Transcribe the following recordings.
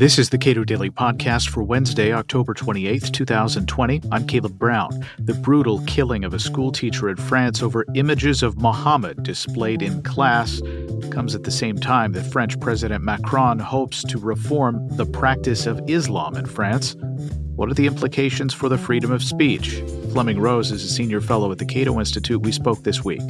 This is the Cato Daily Podcast for Wednesday, October 28, 2020. I'm Caleb Brown. The brutal killing of a schoolteacher in France over images of Muhammad displayed in class comes at the same time that French President Macron hopes to reform the practice of Islam in France. What are the implications for the freedom of speech? Fleming Rose is a senior fellow at the Cato Institute. We spoke this week.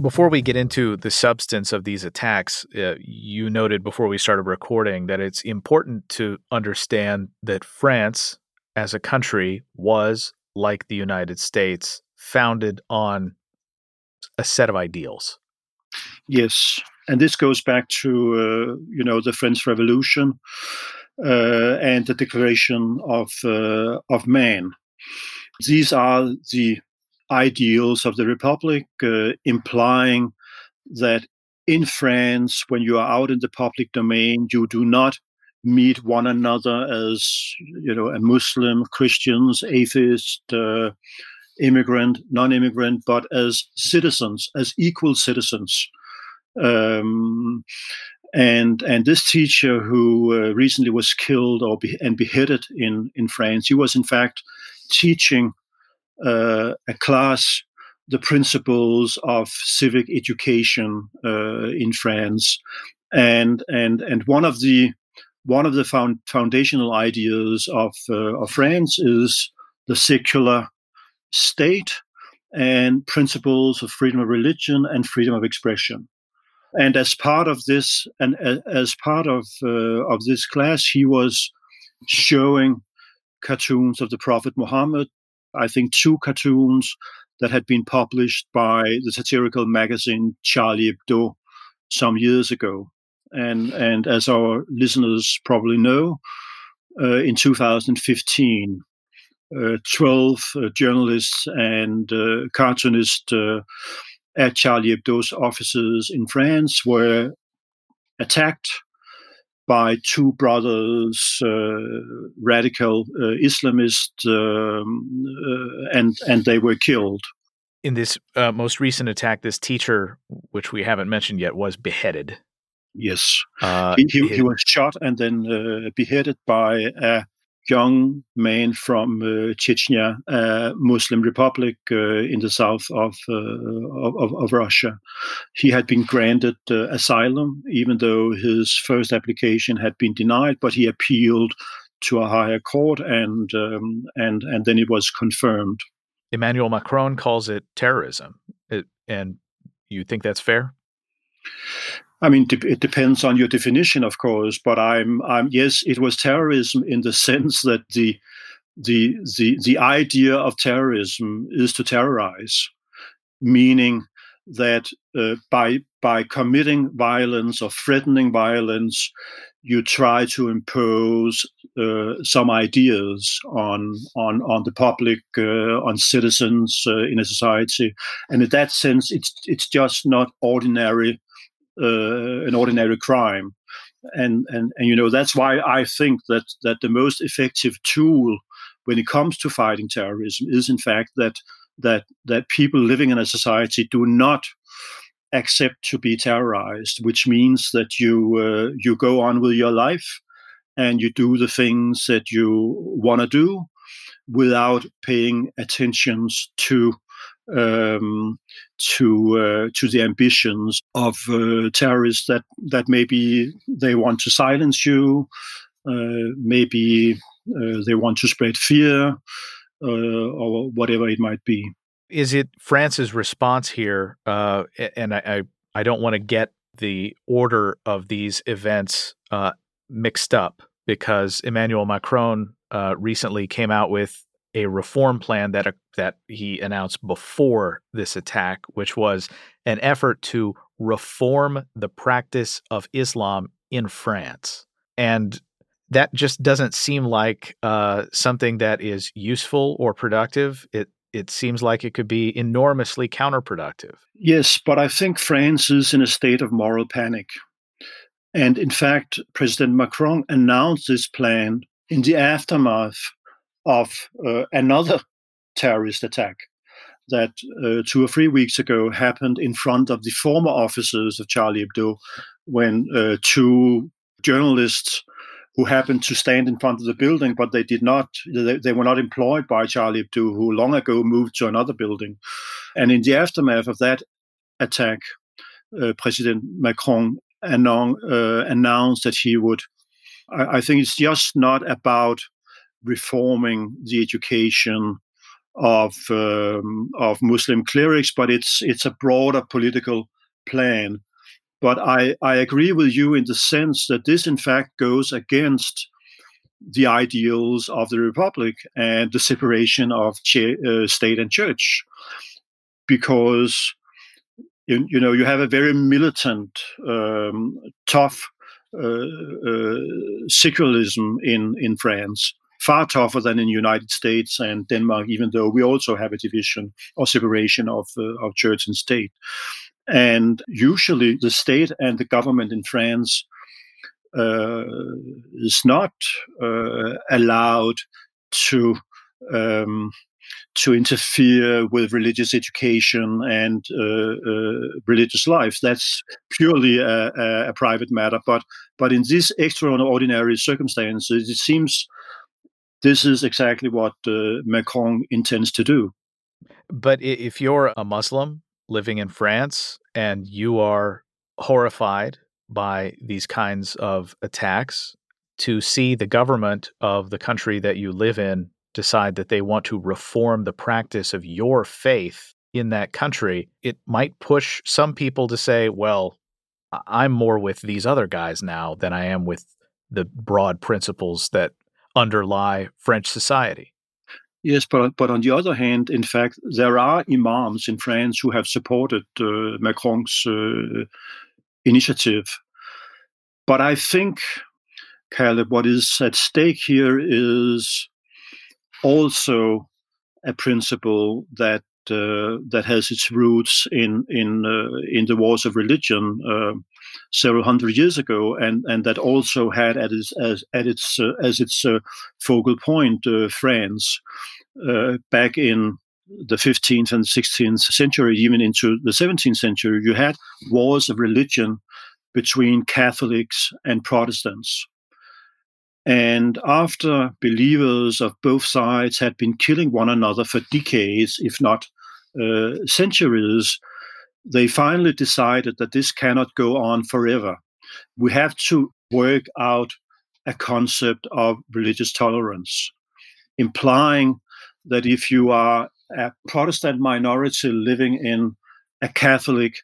Before we get into the substance of these attacks, uh, you noted before we started recording that it's important to understand that France, as a country, was, like the United States, founded on a set of ideals. Yes, and this goes back to uh, you know the French Revolution uh, and the Declaration of uh, of Man. These are the ideals of the Republic, uh, implying that in France, when you are out in the public domain, you do not meet one another as you know a Muslim, Christians, atheist, uh, immigrant, non-immigrant, but as citizens, as equal citizens. Um, and and this teacher who uh, recently was killed or be, and beheaded in in France, he was in fact teaching uh, a class the principles of civic education uh, in France, and and and one of the one of the found, foundational ideas of uh, of France is the secular state and principles of freedom of religion and freedom of expression. And as part of this and as part of uh, of this class he was showing cartoons of the prophet muhammad i think two cartoons that had been published by the satirical magazine charlie hebdo some years ago. And and as our listeners probably know uh, in 2015 uh, 12 uh, journalists and uh, cartoonists uh, at Charlie Hebdo's offices in France were attacked by two brothers, uh, radical uh, Islamists, um, uh, and and they were killed. In this uh, most recent attack, this teacher, which we haven't mentioned yet, was beheaded. Yes, uh, he, he, he, was shot and then uh, beheaded by a young man from uh, Chechnya, a Muslim republic uh, in the south of, uh, of, of, Russia. He had been granted uh, asylum, even though his first application had been denied, but he appealed to a higher court, and um, and and then it was confirmed. Emmanuel Macron calls it terrorism, it, and you think that's fair? I mean, it depends on your definition, of course. But I'm, I'm yes, it was terrorism in the sense that the the the the idea of terrorism is to terrorize, meaning that uh, by by committing violence or threatening violence, you try to impose uh, some ideas on on on the public, uh, on citizens uh, in a society, and in that sense, it's it's just not ordinary an ordinary crime. And, and and you know that's why I think that that the most effective tool when it comes to fighting terrorism is in fact that that that people living in a society do not accept to be terrorized, which means that you uh, you go on with your life and you do the things that you want to do without paying attentions to um, to uh, to the ambitions of uh, terrorists that that maybe they want to silence you, uh, maybe uh, they want to spread fear, uh, or whatever it might be. Is it France's response here? Uh, and I, I, I don't want to get the order of these events mixed up because Emmanuel Macron recently came out with a reform plan that uh, that he announced before this attack, which was an effort to reform the practice of Islam in France, and that just doesn't seem like uh, something that is useful or productive. It it seems like it could be enormously counterproductive. Yes, but I think France is in a state of moral panic. And in fact, President Macron announced this plan in the aftermath of uh, another terrorist attack that uh, two or three weeks ago happened in front of the former offices of Charlie Hebdo, when uh, two journalists who happened to stand in front of the building, but they did not, they, they, were not employed by Charlie Hebdo, who long ago moved to another building. And in the aftermath of that attack, uh, President Macron uh, announced that he would. I, think it's just not about reforming the education of um, of Muslim clerics, but it's it's a broader political plan. But I, I agree with you in the sense that this, in fact, goes against the ideals of the republic and the separation of ch- uh, state and church, because you, you know you have a very militant, um, tough uh, uh, secularism in in France, far tougher than in the United States and Denmark, even though we also have a division or separation of uh, of church and state. And usually, the state and the government in France uh, is not uh, allowed to um, to interfere with religious education and uh, uh religious life. That's purely a, a, private matter. But but in these extraordinary circumstances, it seems this is exactly what uh, Macron intends to do. But if you're a Muslim living in France and you are horrified by these kinds of attacks, to see the government of the country that you live in decide that they want to reform the practice of your faith in that country, it might push some people to say, well, I'm more with these other guys now than I am with the broad principles that underlie French society. Yes, but but on the other hand, in fact, there are imams in France who have supported uh, Macron's uh, initiative. But I think, Caleb, what is at stake here is also a principle that uh, that has its roots in in uh, in the wars of religion uh, several hundred years ago, and and that also had at its as at its uh, as its uh, focal point France uh, back in the 15th and 16th century, even into the 17th century, you had wars of religion between Catholics and Protestants. And after believers of both sides had been killing one another for decades, if not uh, centuries, they finally decided that this cannot go on forever. We have to work out a concept of religious tolerance, implying that if you are a Protestant minority living in a Catholic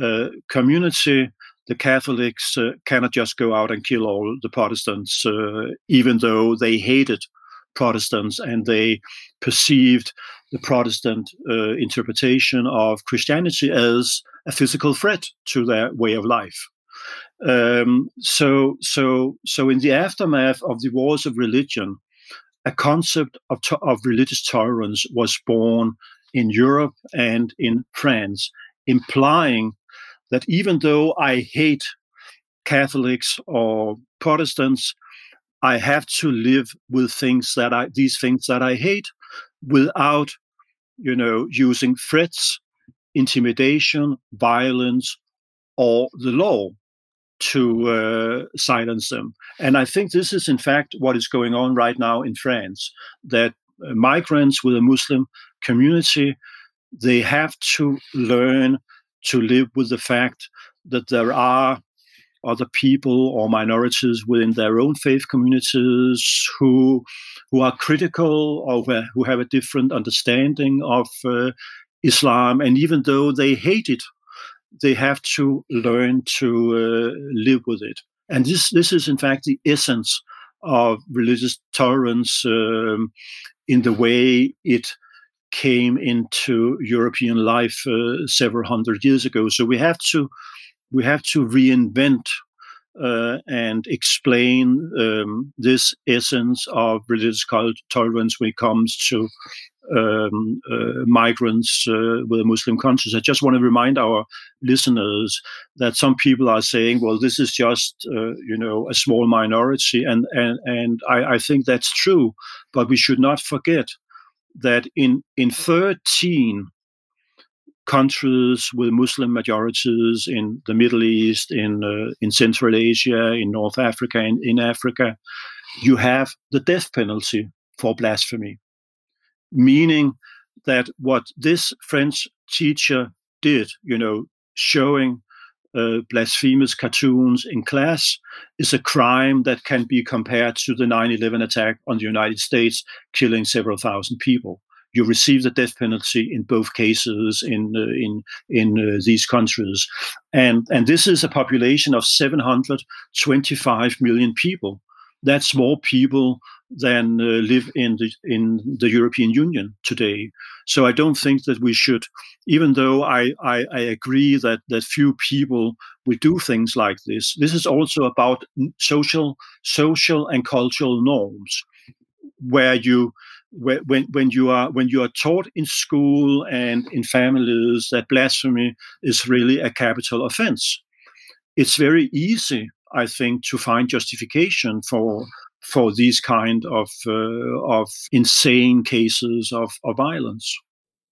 uh, community, the Catholics uh, cannot just go out and kill all the Protestants, uh, even though they hated Protestants and they perceived the Protestant uh, interpretation of Christianity as a physical threat to their way of life. Um, so, so, so, in the aftermath of the wars of religion, a concept of, to- of religious tolerance was born in Europe and in France, implying that even though I hate Catholics or Protestants, I have to live with things that I these things that I hate without, you know, using threats, intimidation, violence, or the law to uh, silence them. And I think this is, in fact, what is going on right now in France that uh, migrants with a Muslim community they have to learn to live with the fact that there are other people or minorities within their own faith communities who who are critical or who have a different understanding of uh, Islam, and even though they hate it they have to learn to uh, live with it. And this, this is, in fact, the essence of religious tolerance um, in the way it came into European life uh, several hundred years ago. So we have to we have to reinvent uh, and explain um, this essence of religious tolerance when it comes to um, uh, migrants uh, with a Muslim conscience. I just want to remind our listeners that some people are saying, "Well, this is just uh, you know a small minority," and and and I, I think that's true, but we should not forget that in in 13 countries with Muslim majorities in the Middle East, in uh, in Central Asia, in North Africa, in, in Africa, you have the death penalty for blasphemy, meaning that what this French teacher did, you know, showing uh, blasphemous cartoons in class is a crime that can be compared to the 9 11 attack on the United States, killing several thousand people. You receive the death penalty in both cases in uh, in in uh, these countries, and and this is a population of 725 million people. That's more people than uh, live in the in the European Union today. So I don't think that we should, even though I, I, I agree that that few people will do things like this. This is also about social social and cultural norms, where you when when you are when you are taught in school and in families that blasphemy is really a capital offense. It's very easy I think, to find justification for for these kind of uh, of insane cases of, of violence.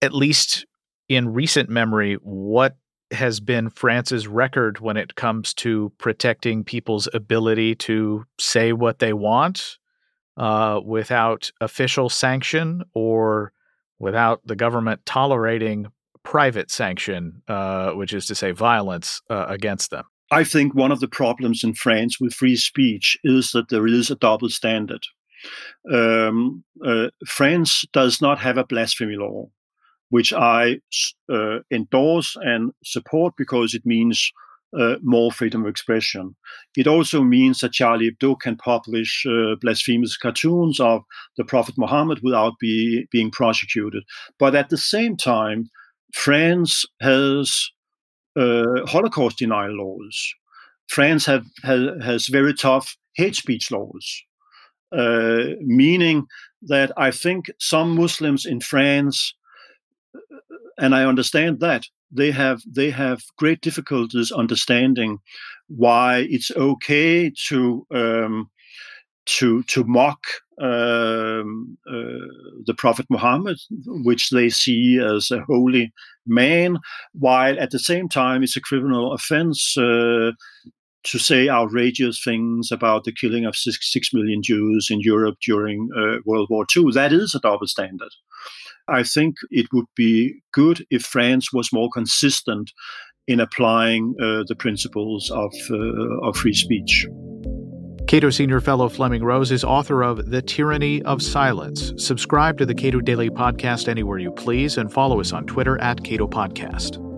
At least in recent memory, what has been France's record when it comes to protecting people's ability to say what they want uh, without official sanction or without the government tolerating private sanction, uh, which is to say violence uh, against them? I think one of the problems in France with free speech is that there is a double standard. Um, uh, France does not have a blasphemy law, which I uh, endorse and support because it means uh, more freedom of expression. It also means that Charlie Hebdo can publish uh, blasphemous cartoons of the Prophet Muhammad without be, being prosecuted. But at the same time, France has uh, Holocaust denial laws. France have, has, has very tough hate speech laws, uh, meaning that I think some Muslims in France, and I understand that they have they have great difficulties understanding why it's okay to um, to to mock um, uh, the Prophet Muhammad, which they see as a holy man, while at the same time it's a criminal offense uh, to say outrageous things about the killing of six, six million Jews in Europe during uh, World War II. That is a double standard. I think it would be good if France was more consistent in applying uh, the principles of, uh, of free speech. Cato Senior Fellow Fleming Rose is author of The Tyranny of Silence. Subscribe to the Cato Daily Podcast anywhere you please and follow us on Twitter at Cato Podcast.